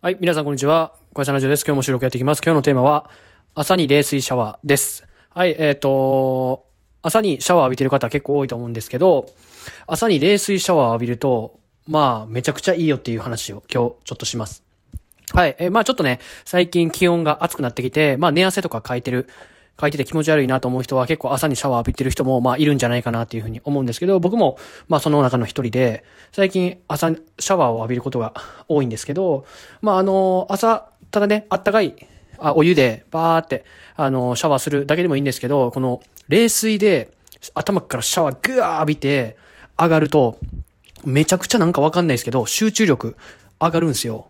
はい、皆さんこんにちは。小林ラジオです。今日も収録やっていきます。今日のテーマは、朝に冷水シャワーです。はい、えっ、と、朝にシャワー浴びてる方結構多いと思うんですけど、朝に冷水シャワー浴びると、まあ、めちゃくちゃいいよっていう話を今日ちょっとします。はい、えーまあちょっとね、最近気温が暑くなってきて、まあ寝汗とかかいてる、かいてて気持ち悪いなと思う人は結構朝にシャワー浴びてる人もまあいるんじゃないかなっていうふうに思うんですけど、僕もまあその中の一人で、最近朝シャワーを浴びることが多いんですけど、まああの、朝、ただね、あったかい、あ、お湯でバーって、あの、シャワーするだけでもいいんですけど、この冷水で頭からシャワーぐわー浴びて上がると、めちゃくちゃなんかわかんないですけど、集中力上がるんですよ。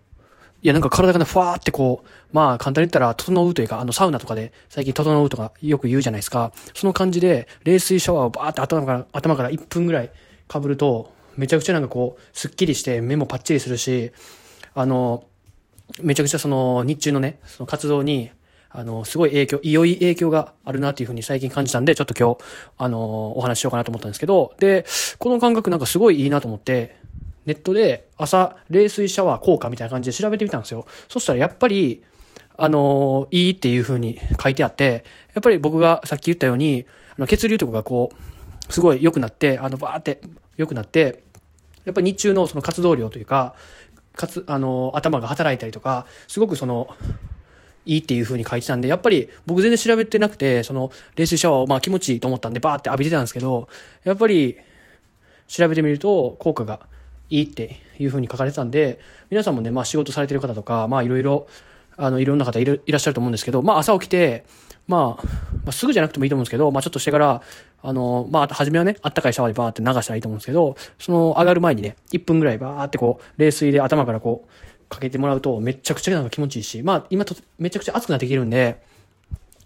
いや、なんか体がね、ふわーってこう、まあ簡単に言ったら、整うというか、あの、サウナとかで最近整うとかよく言うじゃないですか。その感じで、冷水シャワーをバーって頭から、頭から1分ぐらい被ると、めちゃくちゃなんかこう、すっきりして目もパッチリするし、あの、めちゃくちゃその、日中のね、その活動に、あの、すごい影響、良い影響があるなっていうふうに最近感じたんで、ちょっと今日、あの、お話ししようかなと思ったんですけど、で、この感覚なんかすごいいいなと思って、ネットで朝冷水シャワー効果みたいな感じで調べてみたんですよ。そしたらやっぱり、あのいいっていう風に書いてあって、やっぱり僕がさっき言ったように、あの血流とかがこう、すごい良くなって、あの、バーって良くなって、やっぱり日中のその活動量というか、かつ、あの頭が働いたりとか、すごくその、いいっていう風に書いてたんで、やっぱり僕全然調べてなくて、その冷水シャワーをまあ気持ちいいと思ったんでバーって浴びてたんですけど、やっぱり調べてみると効果がいいっていう風に書かれてたんで、皆さんもね、まあ仕事されてる方とか、まあいろいろ、あの、いろんな方いらっしゃると思うんですけど、まあ朝起きて、まあ、まあ、すぐじゃなくてもいいと思うんですけど、まあちょっとしてから、あの、まあ初めはね、あったかいシャワーでバーって流したらいいと思うんですけど、その上がる前にね、1分ぐらいバーってこう、冷水で頭からこう、かけてもらうとめちゃくちゃなんか気持ちいいし、まあ今とめちゃくちゃ暑くなってきてるんで、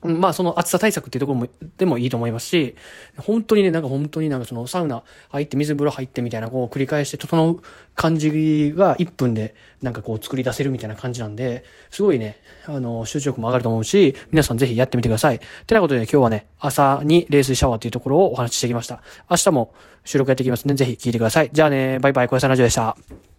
まあその暑さ対策っていうところも、でもいいと思いますし、本当にね、なんか本当になんかそのサウナ入って水風呂入ってみたいなこう繰り返して整う感じが1分でなんかこう作り出せるみたいな感じなんで、すごいね、あの、集中力も上がると思うし、皆さんぜひやってみてください。てなことで今日はね、朝に冷水シャワーっていうところをお話ししてきました。明日も収録やっていきますので、ぜひ聞いてください。じゃあね、バイバイ、小屋さんラジオでした。